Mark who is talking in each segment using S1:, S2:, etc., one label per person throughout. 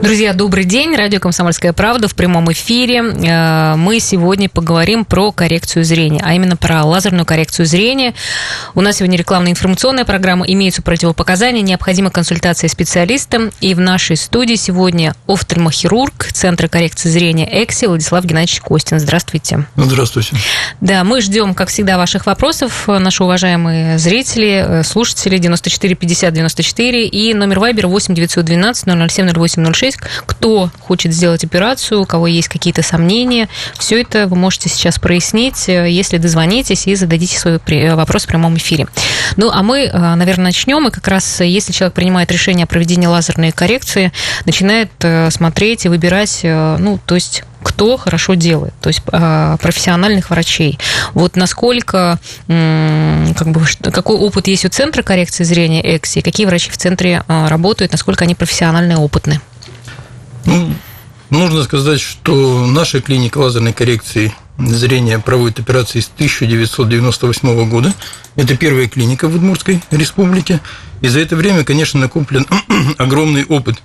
S1: Друзья, добрый день. Радио «Комсомольская правда» в прямом эфире. Э, мы сегодня поговорим про коррекцию зрения, а именно про лазерную коррекцию зрения. У нас сегодня рекламная информационная программа. Имеются противопоказания, необходима консультация специалиста. И в нашей студии сегодня офтальмохирург Центра коррекции зрения «Экси» Владислав Геннадьевич Костин. Здравствуйте.
S2: Здравствуйте.
S1: Да, мы ждем, как всегда, ваших вопросов. Наши уважаемые зрители, э, слушатели 94 50 94 и номер Вайбер 8 912 007 08 06 есть кто хочет сделать операцию, у кого есть какие-то сомнения. Все это вы можете сейчас прояснить, э, если дозвонитесь и зададите свой э, вопрос в прямом эфире. Ну, а мы, э, наверное, начнем. И как раз, если человек принимает решение о проведении лазерной коррекции, начинает смотреть и выбирать, ну, то есть кто хорошо делает, то есть профессиональных врачей. Вот насколько, как бы, какой опыт есть у центра коррекции зрения ЭКСИ, какие врачи в центре работают, насколько они профессиональные и опытны?
S2: Ну, нужно сказать, что наша клиника лазерной коррекции зрения проводит операции с 1998 года. Это первая клиника в Удмуртской республике. И за это время, конечно, накоплен огромный опыт.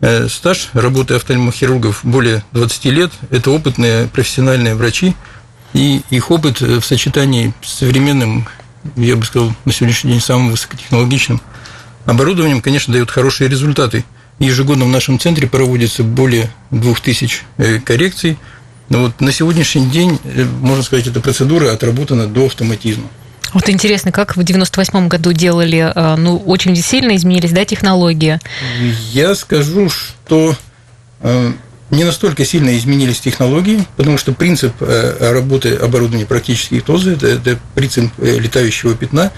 S2: Э, стаж работы офтальмохирургов более 20 лет. Это опытные профессиональные врачи. И их опыт в сочетании с современным, я бы сказал, на сегодняшний день самым высокотехнологичным оборудованием, конечно, дает хорошие результаты – Ежегодно в нашем центре проводится более 2000 э, коррекций. Но вот на сегодняшний день, э, можно сказать, эта процедура отработана до автоматизма.
S1: Вот интересно, как в 98 году делали, э, ну, очень сильно изменились, да, технологии?
S2: Я скажу, что не настолько сильно изменились технологии, потому что принцип работы оборудования практически тот же, это, это принцип летающего пятна.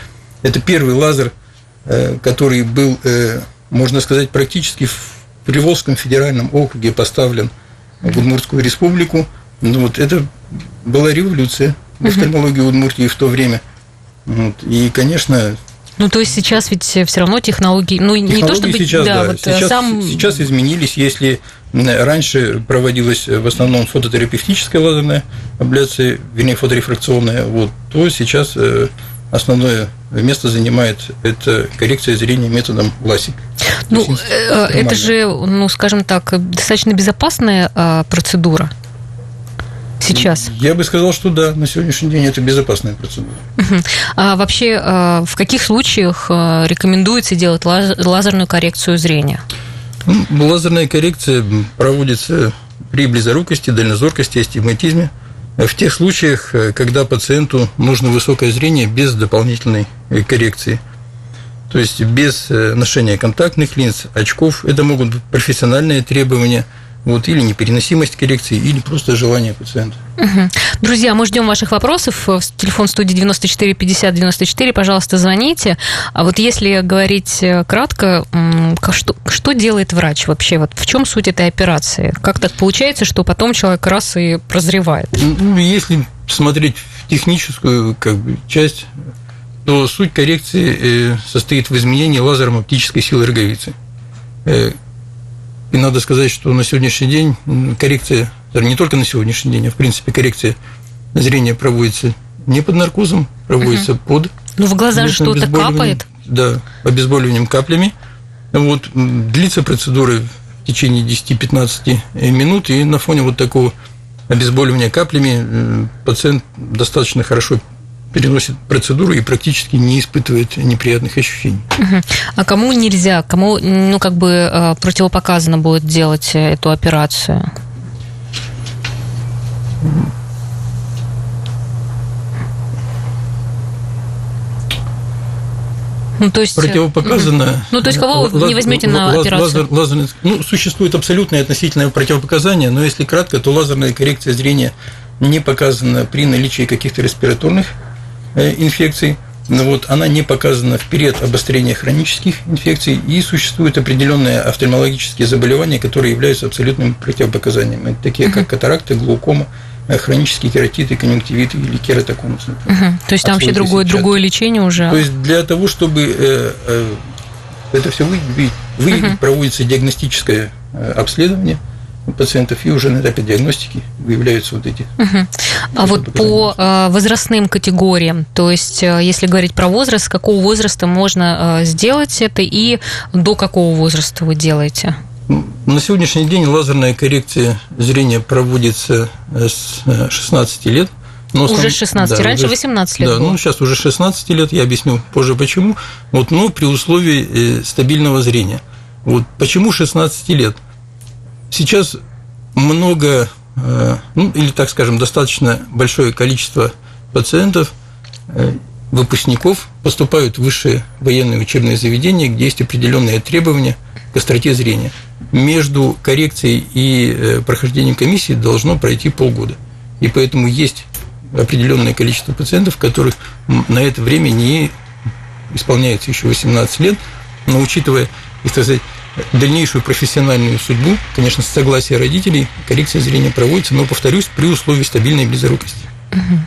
S2: Это первый лазер, который был можно сказать, практически в Приволжском федеральном округе поставлен в Удмуртскую республику. Ну, вот это была революция в офтальмологии Удмуртии в то время. Вот. И, конечно,
S1: ну, то есть сейчас ведь все равно технологии, ну, технологии не то чтобы...
S2: сейчас, да, да. Вот сейчас, сам... сейчас изменились, если раньше проводилась в основном фототерапевтическая лазерная абляция, вернее, фоторефракционная, вот, то сейчас э, основное место занимает это коррекция зрения методом ласик.
S1: Ну, э, это же, ну, скажем так, достаточно безопасная а, процедура сейчас?
S2: Я бы сказал, что да, на сегодняшний день это безопасная процедура.
S1: А вообще, а, в каких случаях а, рекомендуется делать лазерную коррекцию зрения?
S2: Ну, лазерная коррекция проводится при близорукости, дальнозоркости, астигматизме – в тех случаях, э, когда пациенту нужно высокое зрение без дополнительной э, коррекции. То есть без э, ношения контактных линз, очков. Это могут быть профессиональные требования – вот, или непереносимость коррекции, или просто желание пациента.
S1: Угу. Друзья, мы ждем ваших вопросов. Телефон студии 94 50 94, пожалуйста, звоните. А вот если говорить э, кратко, что, что делает врач вообще? Вот в чем суть этой операции? Как так получается, что потом человек раз и прозревает?
S2: Ну, если смотреть в техническую как бы, часть, то суть коррекции э, состоит в изменении лазером оптической силы роговицы э, и надо сказать, что на сегодняшний день коррекция, не только на сегодняшний день, а в принципе коррекция зрения проводится не под наркозом, проводится угу. под...
S1: Ну, в глаза что-то капает?
S2: Да, обезболиванием каплями. Вот, длится процедура в течение 10-15 минут, и на фоне вот такого обезболивания каплями пациент достаточно хорошо переносит процедуру и практически не испытывает неприятных ощущений.
S1: А кому нельзя, кому ну как бы э, противопоказано будет делать э, эту операцию?
S2: Ну, то есть, противопоказано.
S1: Ну, то есть, кого вы не возьмете на операцию?
S2: Лазер, лазерный, ну, существует абсолютное относительное противопоказание, но если кратко, то лазерная коррекция зрения не показана при наличии каких-то респираторных Э, инфекций, но вот она не показана в период обострения хронических инфекций, и существуют определенные офтальмологические заболевания, которые являются абсолютным противопоказанием. Это такие как катаракта, глаукома, э, хронические кератиты, конъюнктивиты или кератоконус. Угу.
S1: То есть там вообще другое, другое лечение уже?
S2: То есть для того, чтобы э, это все выявить, выявить угу. проводится диагностическое обследование – пациентов, и уже на этапе диагностики выявляются вот эти.
S1: Угу. А вот по э, возрастным категориям, то есть, э, если говорить про возраст, какого возраста можно э, сделать это и до какого возраста вы делаете?
S2: На сегодняшний день лазерная коррекция зрения проводится с 16 лет.
S1: Но уже с 16, да, раньше 18 лет
S2: Да,
S1: было.
S2: ну сейчас уже 16 лет, я объясню позже почему. Вот, но при условии стабильного зрения. Вот почему 16 лет? Сейчас много, ну или так скажем, достаточно большое количество пациентов выпускников поступают в высшие военные учебные заведения, где есть определенные требования к остроте зрения. Между коррекцией и э, прохождением комиссии должно пройти полгода. И поэтому есть определенное количество пациентов, которых на это время не исполняется еще 18 лет, но учитывая, так сказать, дальнейшую профессиональную судьбу, конечно, с согласия родителей, коррекция зрения проводится, но, повторюсь, при условии стабильной близорукости. Угу.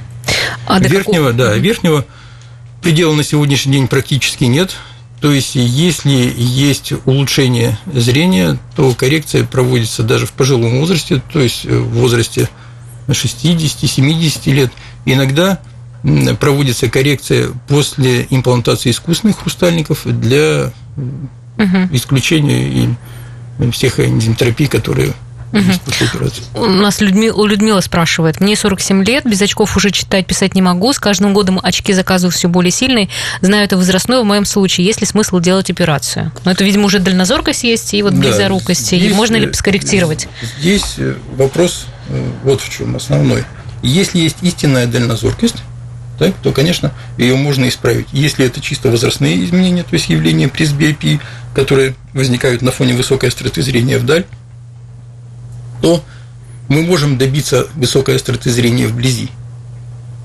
S2: А верхнего, какого? да, верхнего Предела на сегодняшний день практически нет. То есть, если есть улучшение зрения, то коррекция проводится даже в пожилом возрасте, то есть в возрасте 60-70 лет. Иногда проводится коррекция после имплантации искусственных хрустальников для угу. исключения всех энзимотерапий, которые
S1: Угу. У нас Людми... Людмила спрашивает. Мне 47 лет, без очков уже читать, писать не могу. С каждым годом очки заказываю все более сильные. Знаю, это возрастное в моем случае. Есть ли смысл делать операцию? Но это, видимо, уже дальнозоркость есть и вот близорукость. Да, здесь, и можно ли скорректировать?
S2: Здесь э, вопрос э, вот в чем основной. Если есть истинная дальнозоркость, так, то, конечно, ее можно исправить. Если это чисто возрастные изменения, то есть явления пресбиопии, которые возникают на фоне высокой остроты зрения вдаль, то мы можем добиться высокой остроты зрения вблизи,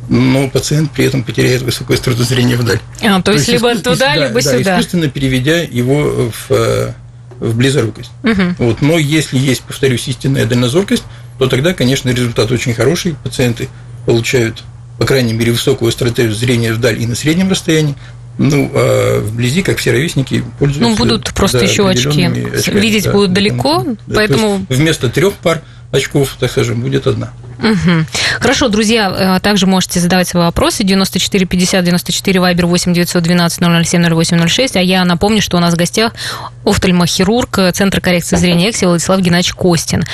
S2: но пациент при этом потеряет высокую остроту зрения вдаль.
S1: А, то, то есть, либо искус... туда, да, либо
S2: да,
S1: сюда.
S2: искусственно переведя его в, в близорукость. Угу. Вот. Но если есть, повторюсь, истинная дальнозоркость, то тогда, конечно, результат очень хороший. Пациенты получают, по крайней мере, высокую остроту зрения вдаль и на среднем расстоянии. Ну, а вблизи, как все ровесники, пользуются...
S1: Ну, будут просто да, еще очки. Очками, Видеть да, будут далеко, да, поэтому...
S2: Вместо трех пар очков, так скажем, будет одна.
S1: Угу. Хорошо, друзья, э, также можете задавать свои вопросы. 94 50 94 Вайбер 8 912 007 08 06. А я напомню, что у нас в гостях офтальмохирург э, Центра коррекции зрения Экси Владислав Геннадьевич Костин.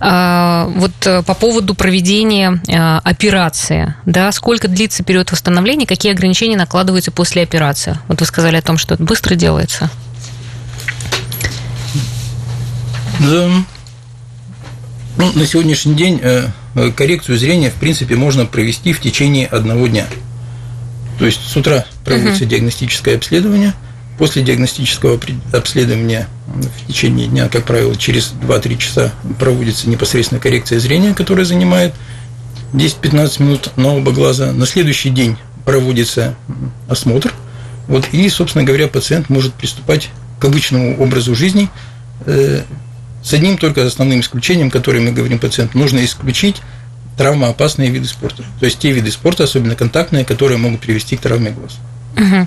S1: А, вот э, по поводу проведения операции, да, сколько длится период восстановления, какие ограничения накладываются после операции? Вот вы сказали о том, что это быстро делается.
S2: Да, ну, на сегодняшний день э, э, коррекцию зрения, в принципе, можно провести в течение одного дня. То есть с утра проводится uh-huh. диагностическое обследование, после диагностического обследования в течение дня, как правило, через 2-3 часа проводится непосредственно коррекция зрения, которая занимает 10-15 минут на оба глаза. На следующий день проводится осмотр. Вот, и, собственно говоря, пациент может приступать к обычному образу жизни, э, с одним только основным исключением, которое мы говорим пациенту, нужно исключить травмоопасные виды спорта. То есть те виды спорта, особенно контактные, которые могут привести к травме глаз.
S1: Угу.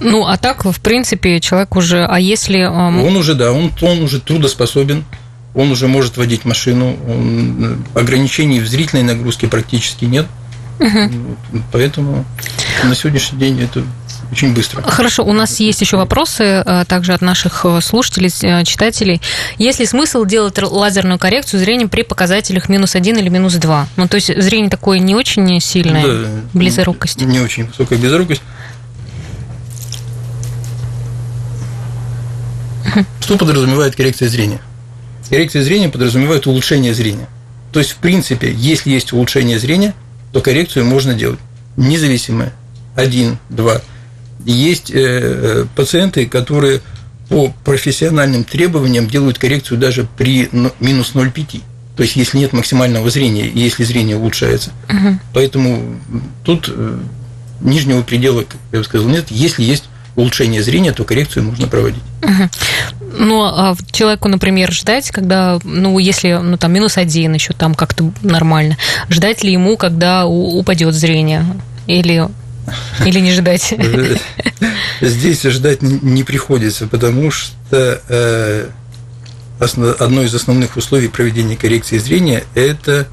S1: Ну, а так, в принципе, человек уже, а если...
S2: Он уже, да, он, он уже трудоспособен, он уже может водить машину, он, ограничений в зрительной нагрузке практически нет. Угу. Поэтому на сегодняшний день это очень быстро.
S1: Хорошо, у нас есть еще вопросы э, также от наших э, слушателей, э, читателей. Есть ли смысл делать лазерную коррекцию зрения при показателях минус один или минус два? Ну, то есть зрение такое не очень сильное, да, близорукость?
S2: Не очень высокая близорукость. Что подразумевает коррекция зрения? Коррекция зрения подразумевает улучшение зрения. То есть, в принципе, если есть улучшение зрения, то коррекцию можно делать независимо. Один, два, есть э, э, пациенты, которые по профессиональным требованиям делают коррекцию даже при минус 0,5. То есть, если нет максимального зрения, и если зрение улучшается. Угу. Поэтому тут э, нижнего предела, как я бы сказал, нет. Если есть улучшение зрения, то коррекцию можно проводить. Угу.
S1: Ну, а человеку, например, ждать, когда, ну, если, ну, там, минус один еще там как-то нормально, ждать ли ему, когда упадет зрение? Или или не ждать?
S2: Здесь ждать не приходится, потому что э, одно из основных условий проведения коррекции зрения – это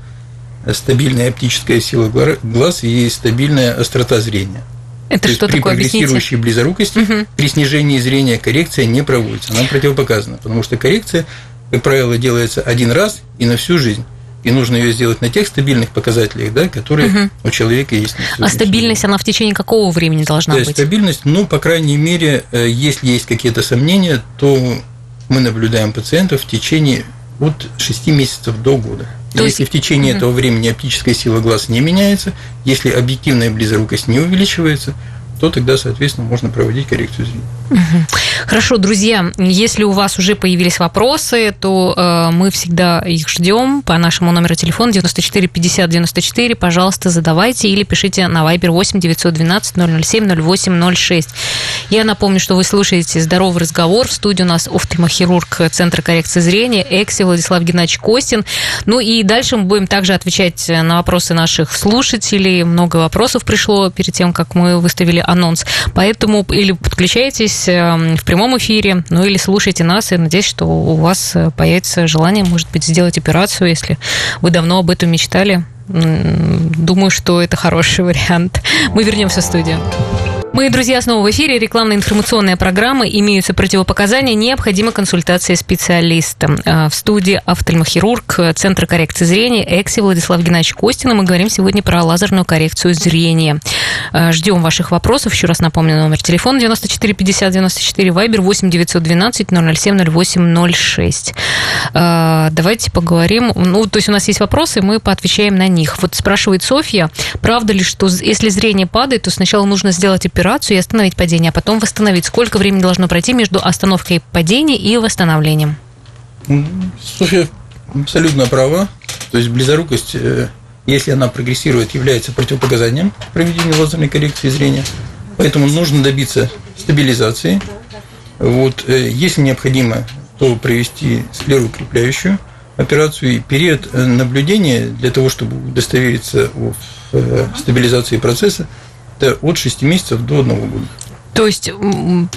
S2: стабильная оптическая сила глаз и стабильная острота зрения.
S1: Это То что
S2: при
S1: такое?
S2: прогрессирующей близорукости угу. при снижении зрения коррекция не проводится, она противопоказана, потому что коррекция как правило, делается один раз и на всю жизнь и нужно ее сделать на тех стабильных показателях, да, которые угу. у человека есть.
S1: А стабильность, она в течение какого времени должна
S2: да,
S1: быть?
S2: Стабильность, ну, по крайней мере, э, если есть какие-то сомнения, то мы наблюдаем пациентов в течение от 6 месяцев до года. То если есть... в течение угу. этого времени оптическая сила глаз не меняется, если объективная близорукость не увеличивается, то тогда, соответственно, можно проводить коррекцию зрения.
S1: Хорошо, друзья, если у вас уже появились вопросы, то э, мы всегда их ждем по нашему номеру телефона 94 50 94. Пожалуйста, задавайте или пишите на Viber 8 912 007 08 06. Я напомню, что вы слушаете «Здоровый разговор». В студии у нас офтальмохирург Центра коррекции зрения Экси Владислав Геннадьевич Костин. Ну и дальше мы будем также отвечать на вопросы наших слушателей. Много вопросов пришло перед тем, как мы выставили анонс. Поэтому или подключайтесь эм, в прямом эфире, ну или слушайте нас, и надеюсь, что у вас появится желание, может быть, сделать операцию, если вы давно об этом мечтали. Думаю, что это хороший вариант. Мы вернемся в студию. Мои друзья, снова в эфире. Рекламно-информационная программа. Имеются противопоказания. Необходима консультация специалиста. А, в студии офтальмохирург Центра коррекции зрения Экси Владислав Геннадьевич Костина. Мы говорим сегодня про лазерную коррекцию зрения. А, ждем ваших вопросов. Еще раз напомню номер телефона 94 50 94 Вайбер 8 912 007 08 06. Давайте поговорим. Ну, то есть у нас есть вопросы, мы поотвечаем на них. Вот спрашивает Софья, правда ли, что если зрение падает, то сначала нужно сделать операцию операцию и остановить падение, а потом восстановить. Сколько времени должно пройти между остановкой падения и восстановлением?
S2: Софья абсолютно права. То есть близорукость, э, если она прогрессирует, является противопоказанием проведения лазерной коррекции зрения. Поэтому нужно добиться стабилизации. Вот, э, если необходимо, то провести склерокрепляющую операцию и период э, наблюдения для того, чтобы удостовериться в стабилизации процесса, это от 6 месяцев до 1 года.
S1: То есть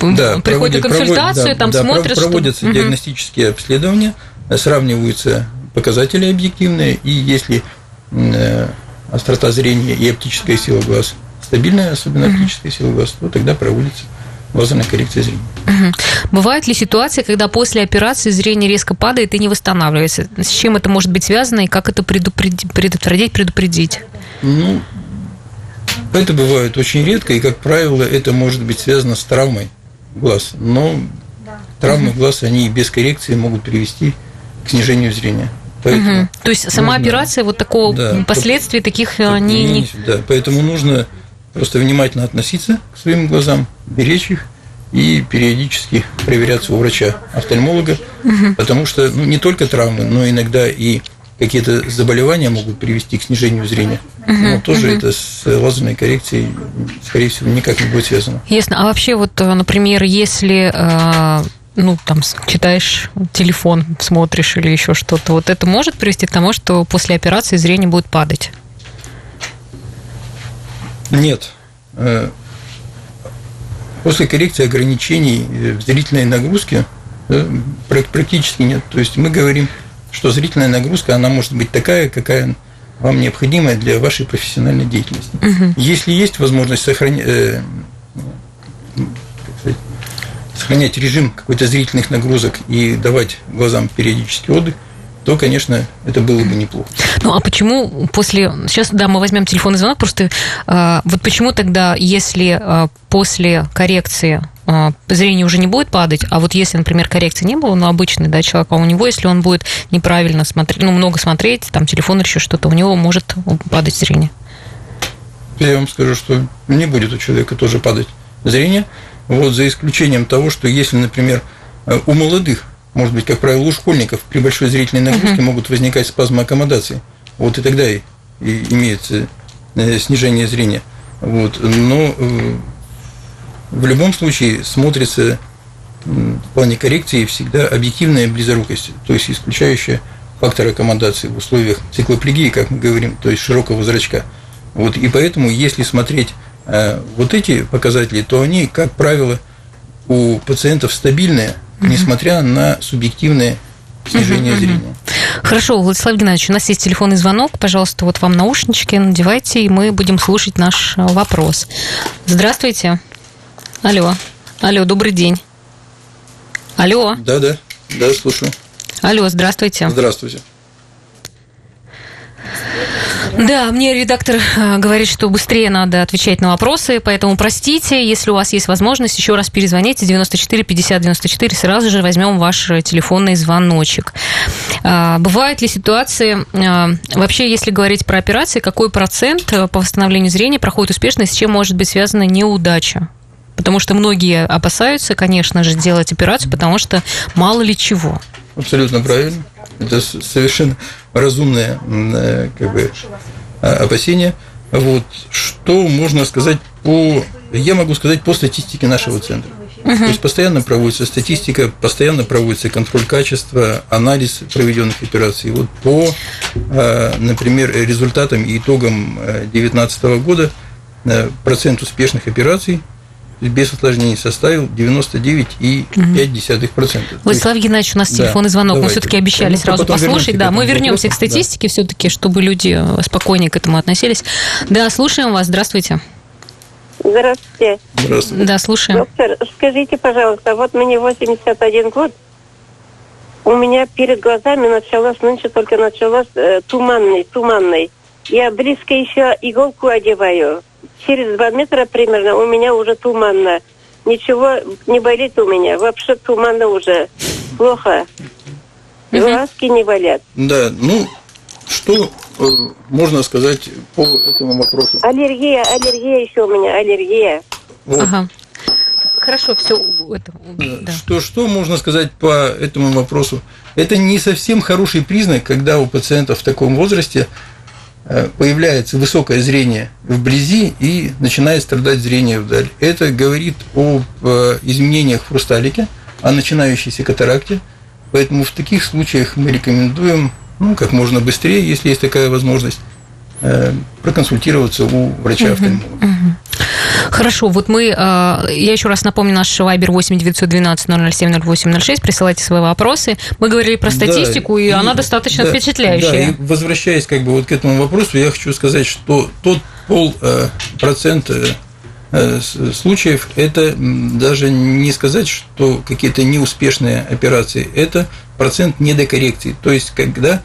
S1: да, приходит на консультацию, проводит, там
S2: да,
S1: смотрят,
S2: проводятся что... диагностические угу. обследования, сравниваются показатели объективные, и если э, острота зрения и оптическая сила глаз стабильная, особенно угу. оптическая сила глаз, то тогда проводится лазерная коррекция зрения.
S1: Угу. Бывают ли ситуации, когда после операции зрение резко падает и не восстанавливается? С чем это может быть связано и как это предупредить, предотвратить, предупредить?
S2: Ну, это бывает очень редко, и, как правило, это может быть связано с травмой глаз. Но травмы глаз, они без коррекции могут привести к снижению зрения.
S1: Поэтому угу. То есть сама нужно, операция вот такого да, последствий таких э, не, не...
S2: Да, поэтому нужно просто внимательно относиться к своим глазам, беречь их и периодически проверяться у врача-офтальмолога, угу. потому что ну, не только травмы, но иногда и какие-то заболевания могут привести к снижению зрения. Угу, Но тоже угу. это с лазерной коррекцией, скорее всего, никак не будет связано.
S1: Ясно. А вообще, вот, э, например, если э, ну, там, читаешь телефон, смотришь или еще что-то, вот это может привести к тому, что после операции зрение будет падать?
S2: Нет. Э, после коррекции ограничений в зрительной нагрузке практически нет. То есть мы говорим что зрительная нагрузка, она может быть такая, какая вам необходима для вашей профессиональной деятельности. Угу. Если есть возможность сохранять, э, сохранять режим какой-то зрительных нагрузок и давать глазам периодический отдых, то, конечно, это было бы неплохо.
S1: Ну, а почему после... Сейчас, да, мы возьмем телефонный звонок, просто э, вот почему тогда, если э, после коррекции а, зрение уже не будет падать, а вот если, например, коррекции не было, ну, обычный, да, человек, а у него, если он будет неправильно смотреть, ну, много смотреть, там, телефон или еще что-то, у него может падать зрение.
S2: Я вам скажу, что не будет у человека тоже падать зрение, вот за исключением того, что если, например, э, у молодых, может быть, как правило, у школьников при большой зрительной нагрузке uh-huh. могут возникать спазмы аккомодации, вот и тогда и, и имеется э, снижение зрения. Вот. Но э, в любом случае смотрится в плане коррекции всегда объективная близорукость, то есть исключающая фактор аккомодации в условиях циклоплегии, как мы говорим, то есть широкого зрачка. Вот, и поэтому, если смотреть э, вот эти показатели, то они, как правило, у пациентов стабильные, несмотря на субъективные снижение зрения.
S1: Хорошо, Владислав Геннадьевич, у нас есть телефонный звонок. Пожалуйста, вот вам наушнички надевайте, и мы будем слушать наш вопрос. Здравствуйте. Алло. Алло, добрый день. Алло.
S2: Да, да. Да, слушаю.
S1: Алло, здравствуйте.
S2: Здравствуйте.
S1: Да, мне редактор э, говорит, что быстрее надо отвечать на вопросы, поэтому простите, если у вас есть возможность, еще раз перезвоните 94 50 94, сразу же возьмем ваш телефонный звоночек. А, бывают ли ситуации, э, вообще, если говорить про операции, какой процент э, по восстановлению зрения проходит успешно, и с чем может быть связана неудача? Потому что многие опасаются, конечно же, делать операцию, потому что мало ли чего.
S2: Абсолютно правильно. Это совершенно разумное как бы, а, опасение. Вот. Что можно сказать по... Я могу сказать по статистике нашего центра. Угу. То есть постоянно проводится статистика, постоянно проводится контроль качества, анализ проведенных операций. Вот по, а, например, результатам и итогам 2019 года э, процент успешных операций без осложнений составил 99,5%.
S1: Владислав Геннадьевич, у нас да, телефонный звонок. Давайте. Мы все-таки обещали ну, сразу послушать. Да, мы вернемся к статистике да. все-таки, чтобы люди спокойнее к этому относились. Да, слушаем вас. Здравствуйте.
S3: Здравствуйте.
S2: Здравствуйте.
S1: Да, слушаем.
S3: Доктор, скажите, пожалуйста, вот мне 81 год, у меня перед глазами началось, нынче только началось э, туманный, туманный. Я близко еще иголку одеваю через два метра примерно у меня уже туманно. Ничего не болит у меня. Вообще туманно уже. Плохо. Глазки не болят.
S2: Да, ну, что э, можно сказать по этому вопросу?
S3: Аллергия, аллергия еще у меня, аллергия.
S1: Вот. Ага. Хорошо, все. Это,
S2: да. Что, что можно сказать по этому вопросу? Это не совсем хороший признак, когда у пациентов в таком возрасте Э, появляется высокое зрение вблизи и начинает страдать зрение вдаль. Это говорит об э, изменениях в хрусталике, о начинающейся катаракте. Поэтому в таких случаях мы рекомендуем ну, как можно быстрее, если есть такая возможность, Э, проконсультироваться у врача-офтальмолога.
S1: Хорошо, вот мы, э, я еще раз напомню, наш вайбер 8 912 007 0806, присылайте свои вопросы. Мы говорили про статистику, да, и, и она достаточно да, впечатляющая. Да, и
S2: возвращаясь как бы вот к этому вопросу, я хочу сказать, что тот пол э, случаев это даже не сказать, что какие-то неуспешные операции, это процент недокоррекции. То есть, когда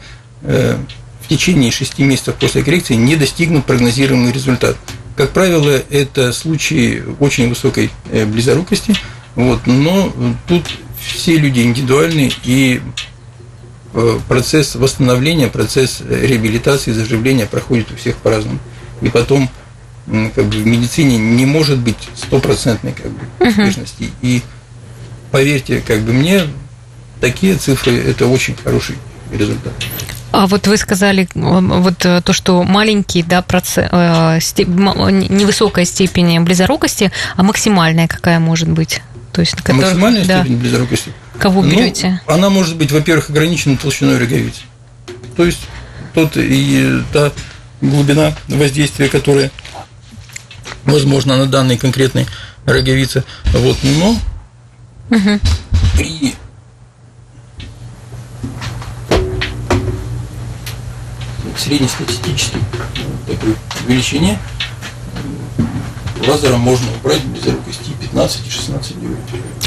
S2: в течение 6 месяцев после коррекции не достигнут прогнозируемый результат. Как правило, это случаи очень высокой э, близорукости, вот, но тут все люди индивидуальны, и э, процесс восстановления, процесс реабилитации, заживления проходит у всех по-разному. И потом как бы, в медицине не может быть стопроцентной как бы, успешности. Uh-huh. И поверьте, как бы мне, такие цифры – это очень хороший результат.
S1: А вот вы сказали вот э, то, что маленький, да, процесс, э, степ, невысокая степень близорукости, а максимальная какая может быть?
S2: То есть, которых, Максимальная да. степень близорукости?
S1: Кого ну, берете?
S2: Ну, она может быть, во-первых, ограничена толщиной роговицы. То есть, тот и та глубина воздействия, которая возможно на данной конкретной роговице. Вот, но угу. при среднестатистической такой величине лазером можно убрать близорукости 15 и 16 дюймов.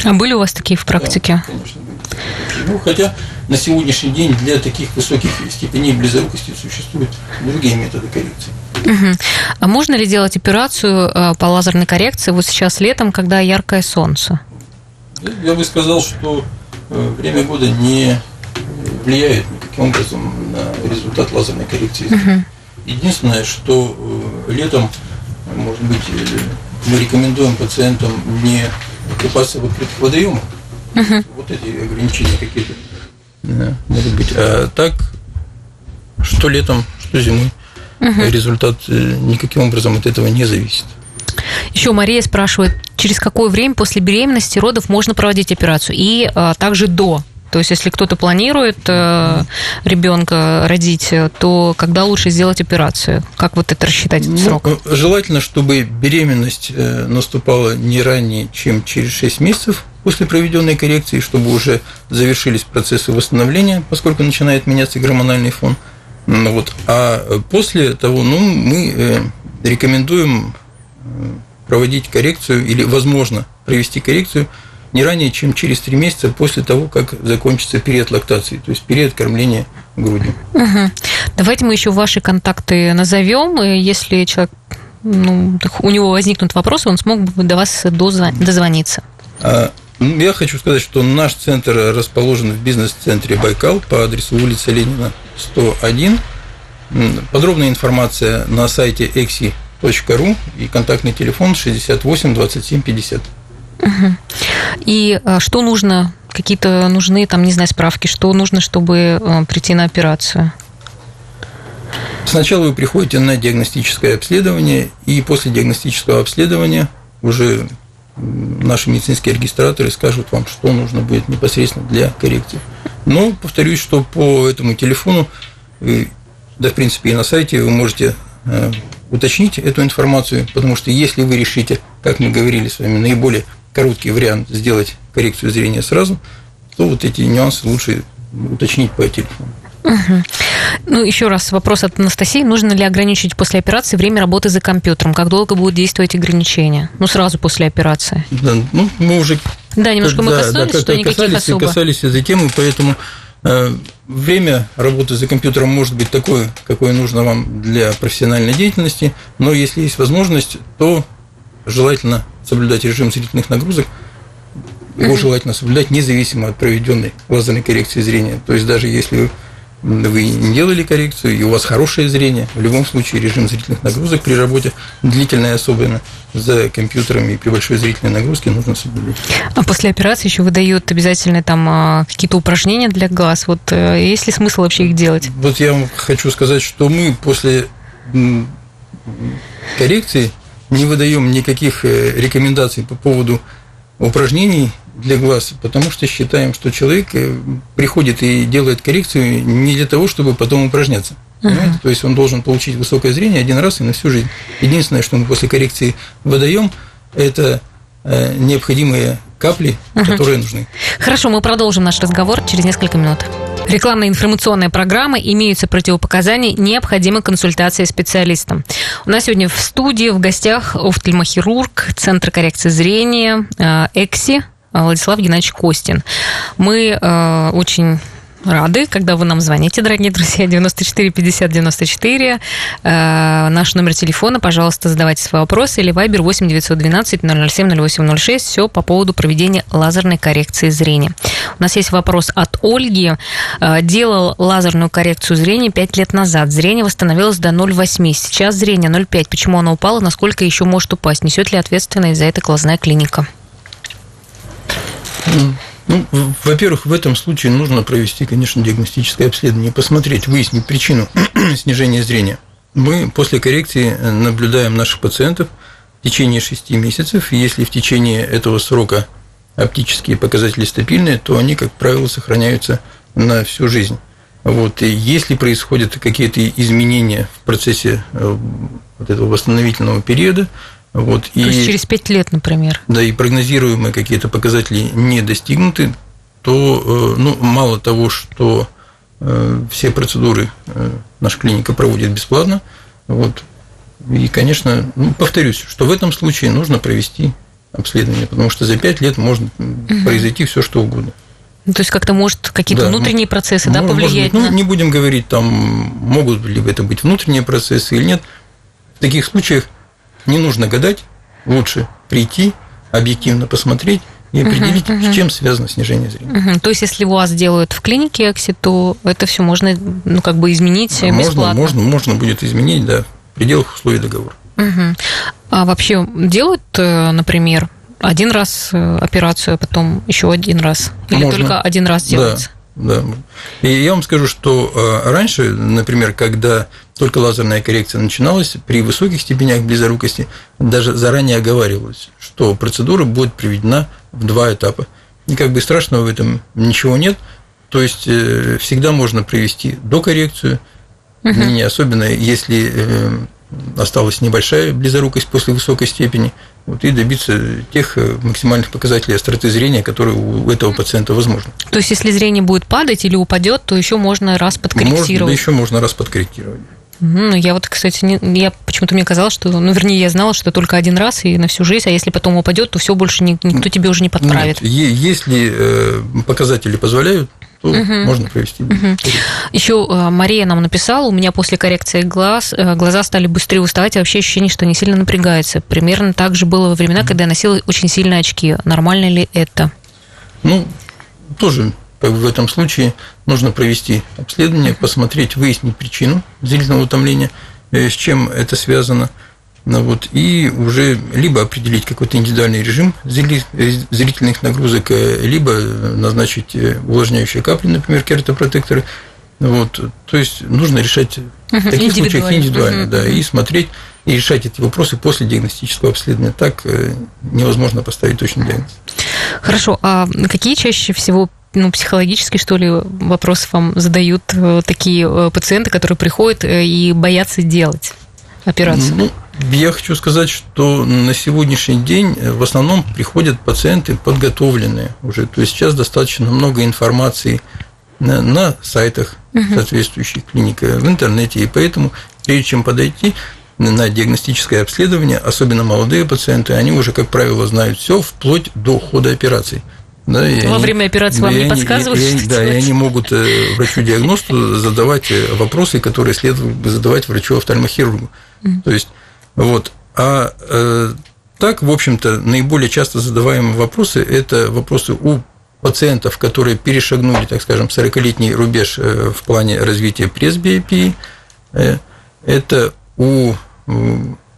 S1: А были у вас такие в практике?
S2: Да, конечно, были. Ну, хотя на сегодняшний день для таких высоких степеней близорукости существуют другие методы коррекции.
S1: Угу. А можно ли делать операцию э, по лазерной коррекции вот сейчас летом, когда яркое солнце?
S2: Я бы сказал, что э, время года не влияет никаким образом на результат лазерной коррекции. Угу. Единственное, что э, летом, может быть, э, мы рекомендуем пациентам не купаться в открытых водоемах. Угу. Вот эти ограничения какие-то да, могут быть. А так, что летом, что зимой, угу. результат э, никаким образом от этого не зависит.
S1: Еще Мария спрашивает, через какое время после беременности родов можно проводить операцию и а, также до то есть, если кто-то планирует э, ребенка родить, то когда лучше сделать операцию? Как вот это рассчитать ну, срок?
S2: Желательно, чтобы беременность э, наступала не ранее, чем через 6 месяцев после проведенной коррекции, чтобы уже завершились процессы восстановления, поскольку начинает меняться гормональный фон. Вот. А после того, ну, мы э, рекомендуем э, проводить коррекцию или, возможно, провести коррекцию не ранее, чем через три месяца после того, как закончится период лактации, то есть период кормления грудью.
S1: Угу. Давайте мы еще ваши контакты назовем, и если человек ну, у него возникнут вопросы, он смог бы до вас дозвониться.
S2: А, ну, я хочу сказать, что наш центр расположен в бизнес-центре Байкал по адресу улица Ленина, 101. Подробная информация на сайте exi.ru и контактный телефон 68 27 50.
S1: И а, что нужно? Какие-то нужны, там, не знаю, справки, что нужно, чтобы а, прийти на операцию?
S2: Сначала вы приходите на диагностическое обследование, и после диагностического обследования уже наши медицинские регистраторы скажут вам, что нужно будет непосредственно для коррекции. Но повторюсь, что по этому телефону, э, да, в принципе, и на сайте вы можете э, уточнить эту информацию, потому что если вы решите, как мы говорили с вами, наиболее короткий вариант сделать коррекцию зрения сразу, то вот эти нюансы лучше уточнить по телефону.
S1: Угу. Ну, еще раз вопрос от Анастасии. Нужно ли ограничить после операции время работы за компьютером? Как долго будут действовать ограничения? Ну, сразу после операции.
S2: Да, ну, мы уже...
S1: Да, немножко мы коснулись, да, что никаких
S2: касались,
S1: особо.
S2: касались этой темы, поэтому время работы за компьютером может быть такое, какое нужно вам для профессиональной деятельности, но если есть возможность, то желательно соблюдать режим зрительных нагрузок, его желательно соблюдать независимо от проведенной лазерной коррекции зрения. То есть даже если вы не делали коррекцию, и у вас хорошее зрение, в любом случае режим зрительных нагрузок при работе, длительной особенно, за компьютерами и при большой зрительной нагрузке нужно соблюдать.
S1: А после операции еще выдают обязательно там а, какие-то упражнения для глаз. Вот э, есть ли смысл вообще их делать?
S2: Вот я вам хочу сказать, что мы после коррекции не выдаем никаких э, рекомендаций по поводу упражнений для глаз, потому что считаем, что человек э, приходит и делает коррекцию не для того, чтобы потом упражняться. Uh-huh. То есть он должен получить высокое зрение один раз и на всю жизнь. Единственное, что мы после коррекции выдаем, это э, необходимые капли, uh-huh. которые нужны.
S1: Хорошо, мы продолжим наш разговор через несколько минут. Рекламная информационная программа, имеются противопоказания, необходима консультация специалиста. У нас сегодня в студии в гостях офтальмохирург Центра коррекции зрения э, ЭКСИ Владислав Геннадьевич Костин. Мы э, очень рады, когда вы нам звоните, дорогие друзья, 94 50 94. Э, наш номер телефона, пожалуйста, задавайте свои вопросы, или Viber 8 912 007 0806. Все по поводу проведения лазерной коррекции зрения. У нас есть вопрос от Ольги. Э, делал лазерную коррекцию зрения 5 лет назад. Зрение восстановилось до 0,8. Сейчас зрение 0,5. Почему оно упало? Насколько еще может упасть? Несет ли ответственность за это глазная клиника?
S2: Ну, во-первых, в этом случае нужно провести, конечно, диагностическое обследование, посмотреть, выяснить причину снижения зрения. Мы после коррекции наблюдаем наших пациентов в течение 6 месяцев, если в течение этого срока оптические показатели стабильные, то они, как правило, сохраняются на всю жизнь. Вот. И если происходят какие-то изменения в процессе э, вот этого восстановительного периода, вот,
S1: То и, есть через пять лет, например.
S2: Да, и прогнозируемые какие-то показатели не достигнуты, то э, ну, мало того, что э, все процедуры э, наша клиника проводит бесплатно, вот, и, конечно, ну, повторюсь, что в этом случае нужно провести обследование, потому что за пять лет может угу. произойти все что угодно.
S1: Ну, то есть как-то может какие-то да, внутренние процессы может, да, повлиять?
S2: Может, на... Ну, не будем говорить, там могут ли это быть внутренние процессы или нет. В таких случаях не нужно гадать, лучше прийти, объективно посмотреть и определить, uh-huh, uh-huh. с чем связано снижение зрения.
S1: Uh-huh. То есть, если у вас делают в клинике Экси, то это все можно, ну, как бы изменить можно, бесплатно?
S2: Можно, можно будет изменить, да, в пределах условий договора.
S1: Uh-huh. А вообще делают, э, например, один раз э, операцию, а потом еще один раз? Или можно. только один раз делается?
S2: Да. Да. И я вам скажу, что э, раньше, например, когда только лазерная коррекция начиналась, при высоких степенях близорукости даже заранее оговаривалось, что процедура будет проведена в два этапа. И как бы страшного в этом ничего нет. То есть э, всегда можно провести докоррекцию, угу. не особенно если э, осталась небольшая близорукость после высокой степени, вот, и добиться тех э, максимальных показателей остроты зрения, которые у этого пациента возможны.
S1: То есть, если зрение будет падать или упадет, то еще можно раз подкорректировать?
S2: Можно, да еще можно раз подкорректировать.
S1: Ну, я вот, кстати, не, я почему-то мне казалось, что, ну, вернее, я знала, что только один раз и на всю жизнь, а если потом упадет, то все больше никто тебе уже не подправит.
S2: Нет, если э, показатели позволяют, то угу. можно провести. Угу.
S1: Еще э, Мария нам написала, у меня после коррекции глаз э, глаза стали быстрее уставать, и вообще ощущение, что они сильно напрягаются. Примерно так же было во времена, когда я носила очень сильные очки. Нормально ли это?
S2: Ну, тоже как в этом случае нужно провести обследование, посмотреть, выяснить причину зрительного утомления, с чем это связано – ну, вот, и уже либо определить какой-то индивидуальный режим зрительных нагрузок, э, либо назначить э, увлажняющие капли, например, кератопротекторы. Вот, то есть нужно решать в таких случаях индивидуально, да, и смотреть и решать эти вопросы после диагностического обследования. Так э, невозможно поставить точный диагноз.
S1: Хорошо. А какие чаще всего ну, психологически, что ли, вопросы вам задают такие пациенты, которые приходят и боятся делать операцию?
S2: Ну, я хочу сказать, что на сегодняшний день э, в основном приходят пациенты подготовленные уже. То есть сейчас достаточно много информации на, на сайтах соответствующих клиник, в интернете. И поэтому, прежде чем подойти на диагностическое обследование, особенно молодые пациенты, они уже, как правило, знают все вплоть до хода операции.
S1: Да, Во они, время операции вам не они, подсказывают?
S2: И, и, да, и они могут э, врачу-диагносту задавать э, вопросы, которые следует бы задавать врачу-офтальмохирургу. То есть вот. А э, так, в общем-то, наиболее часто задаваемые вопросы – это вопросы у пациентов, которые перешагнули, так скажем, 40-летний рубеж э, в плане развития пресбиопии. Э, это у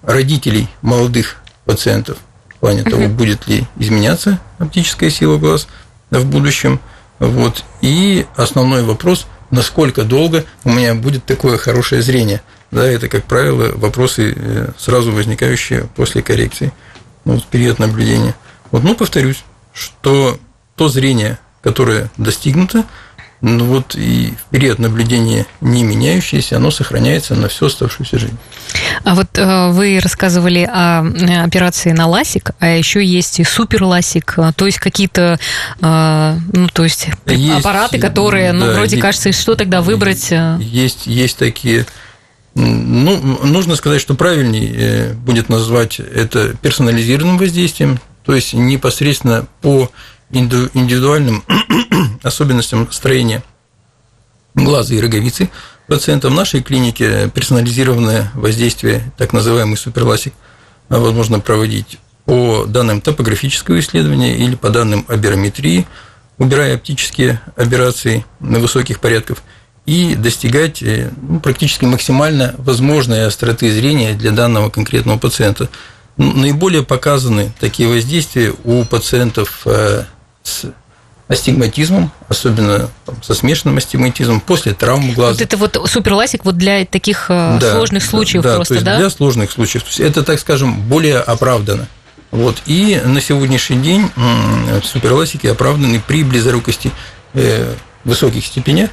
S2: родителей молодых пациентов плане того, будет ли изменяться оптическая сила глаз в будущем. Вот. И основной вопрос, насколько долго у меня будет такое хорошее зрение – да, это, как правило, вопросы, э, сразу возникающие после коррекции, ну, вот период наблюдения. Вот, ну, повторюсь, что то зрение, которое достигнуто, ну вот и в период наблюдения не меняющееся, оно сохраняется на всю оставшуюся жизнь.
S1: А вот э, вы рассказывали о э, операции на ласик, а еще есть и супер ласик, то есть какие-то, ну то есть, есть аппараты, которые, ну да, вроде есть, кажется, что тогда выбрать?
S2: Есть, есть такие ну, нужно сказать, что правильнее э, будет назвать это персонализированным воздействием, то есть непосредственно по индивидуальным особенностям строения глаза и роговицы пациента. В нашей клинике персонализированное воздействие, так называемый суперласик, возможно проводить по данным топографического исследования или по данным аберометрии, убирая оптические операции на высоких порядков – и достигать э, ну, практически максимально возможной остроты зрения для данного конкретного пациента. Наиболее показаны такие воздействия у пациентов э, с астигматизмом, особенно там, со смешанным астигматизмом, после травм глаза.
S1: Вот это вот суперласик вот для таких э, да, сложных случаев
S2: да,
S1: просто,
S2: то есть
S1: да?
S2: для сложных случаев. То есть это, так скажем, более оправдано. Вот. И на сегодняшний день суперласики оправданы при близорукости высоких степенях,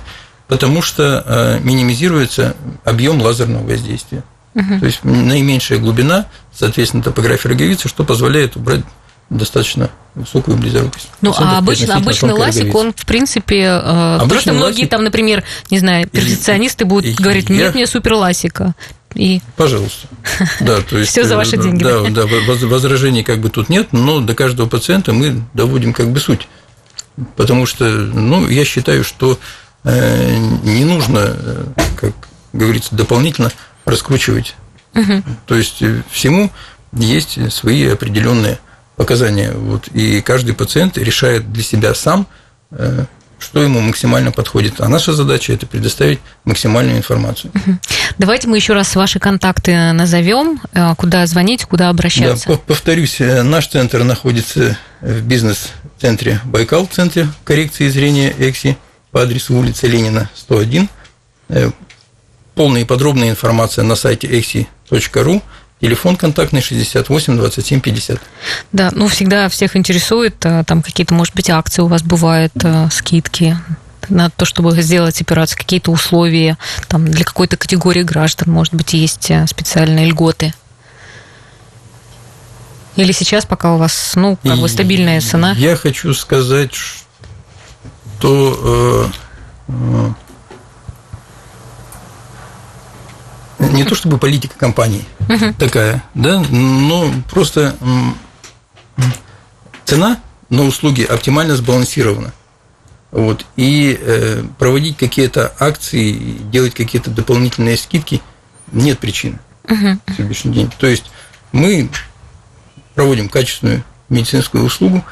S2: потому что э, минимизируется объем лазерного воздействия. Угу. То есть наименьшая глубина, соответственно, топография роговицы, что позволяет убрать достаточно высокую близорукость.
S1: Ну, а обычно, обычный ласик, он, в принципе, э, обычный просто многие ласик... там, например, не знаю, перфекционисты будут и, говорить, нет, я... мне супер ласика. И...
S2: Пожалуйста. Да, то есть,
S1: Все за ваши
S2: э,
S1: деньги.
S2: Да, да, возражений как бы тут нет, но до каждого пациента мы доводим как бы суть. Потому что, ну, я считаю, что Э, не нужно, как говорится, дополнительно раскручивать. Угу. То есть всему есть свои определенные показания. Вот, и каждый пациент решает для себя сам, что ему максимально подходит. А наша задача это предоставить максимальную информацию.
S1: Давайте мы еще раз ваши контакты назовем, куда звонить, куда обращаться.
S2: Да, повторюсь, наш центр находится в бизнес-центре Байкал, центре коррекции зрения ЭКСИ по адресу улица Ленина, 101. Э, полная и подробная информация на сайте exi.ru. Телефон контактный 68 27 50.
S1: Да, ну всегда всех интересует, э, там какие-то, может быть, акции у вас бывают, э, скидки на то, чтобы сделать операцию, какие-то условия, там для какой-то категории граждан, может быть, есть специальные льготы. Или сейчас, пока у вас, ну, как бы стабильная цена?
S2: Я хочу сказать, что то э, э, не то чтобы политика компании такая, да, но просто цена на услуги оптимально сбалансирована. Вот, и э, проводить какие-то акции, делать какие-то дополнительные скидки нет причин uh на сегодняшний день. То есть мы проводим качественную медицинскую услугу,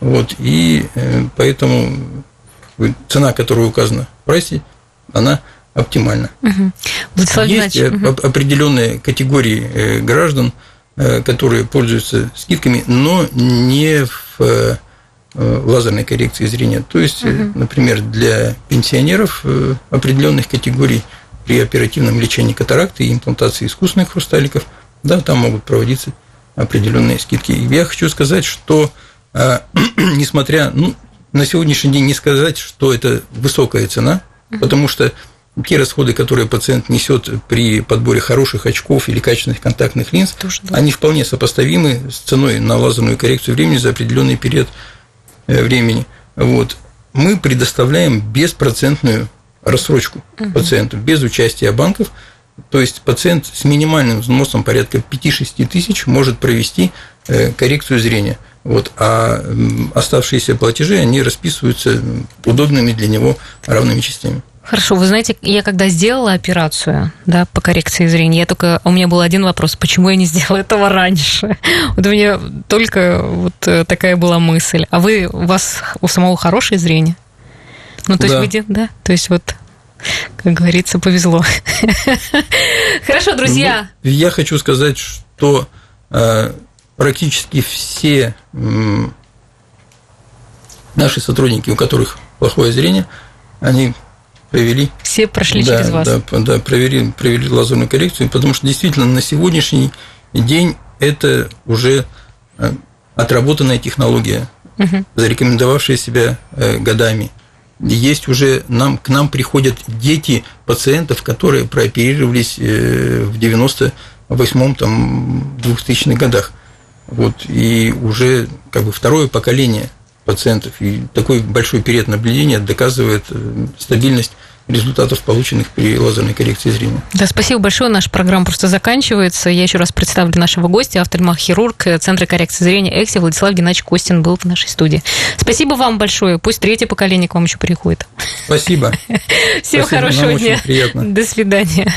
S2: вот, и э, поэтому цена, которая указана в прайсе, она оптимальна. Угу. Владислав Есть угу. определенные категории э, граждан, э, которые пользуются скидками, но не в лазерной коррекции зрения. То есть, угу. например, для пенсионеров определенных категорий при оперативном лечении катаракты и имплантации искусственных хрусталиков, да, там могут проводиться определенные скидки. Я хочу сказать, что несмотря, ну, на сегодняшний день не сказать, что это высокая цена, потому что те расходы, которые пациент несет при подборе хороших очков или качественных контактных линз, Тоже, да. они вполне сопоставимы с ценой на лазерную коррекцию времени за определенный период э, времени. Вот. Мы предоставляем беспроцентную рассрочку угу. пациенту, без участия банков. То есть пациент с минимальным взносом порядка 5-6 тысяч может провести э, коррекцию зрения – вот, а оставшиеся платежи, они расписываются удобными для него равными частями.
S1: Хорошо, вы знаете, я когда сделала операцию да, по коррекции зрения, я только у меня был один вопрос, почему я не сделала этого раньше? Вот у меня только вот э, такая была мысль. А вы у вас у самого хорошее зрение? Ну, то да. есть вы да? То есть вот как говорится, повезло. Хорошо, друзья.
S2: Ну, я хочу сказать, что э, практически все наши сотрудники, у которых плохое зрение, они провели...
S1: Все прошли да, через вас.
S2: Да, да провели, провели лазерную коррекцию, потому что действительно на сегодняшний день это уже э, отработанная технология, угу. зарекомендовавшая себя э, годами. Есть уже нам, к нам приходят дети пациентов, которые прооперировались э, в 98-м, там, 2000-х годах. Вот, и уже как бы второе поколение пациентов. И такой большой период наблюдения доказывает стабильность результатов, полученных при лазерной коррекции зрения.
S1: Да, спасибо большое. Наша программа просто заканчивается. Я еще раз представлю нашего гостя, офтальмохирург Центра коррекции зрения ЭКСИ Владислав Геннадьевич Костин был в нашей студии. Спасибо вам большое. Пусть третье поколение к вам еще приходит.
S2: Спасибо.
S1: Всем хорошего дня. До свидания.